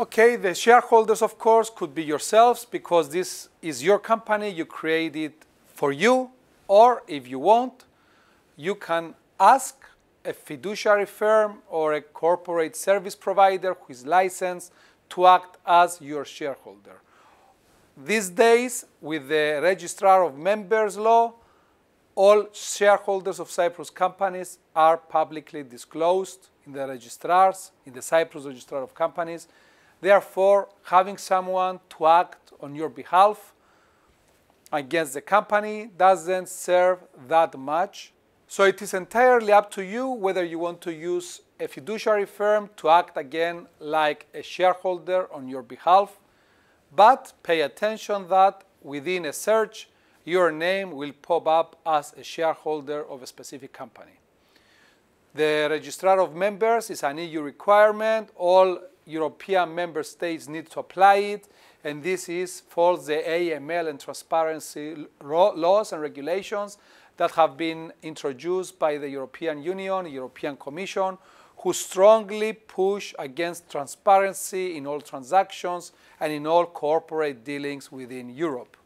Okay, the shareholders, of course, could be yourselves because this is your company, you create it for you, or if you want, you can ask a fiduciary firm or a corporate service provider who is licensed to act as your shareholder. These days, with the Registrar of Members law, all shareholders of Cyprus companies are publicly disclosed in the registrars, in the Cyprus Registrar of Companies. Therefore, having someone to act on your behalf against the company doesn't serve that much. So it is entirely up to you whether you want to use a fiduciary firm to act again like a shareholder on your behalf. But pay attention that within a search, your name will pop up as a shareholder of a specific company. The registrar of members is an EU requirement. All European member states need to apply it, and this is for the AML and transparency laws and regulations that have been introduced by the European Union, European Commission, who strongly push against transparency in all transactions and in all corporate dealings within Europe.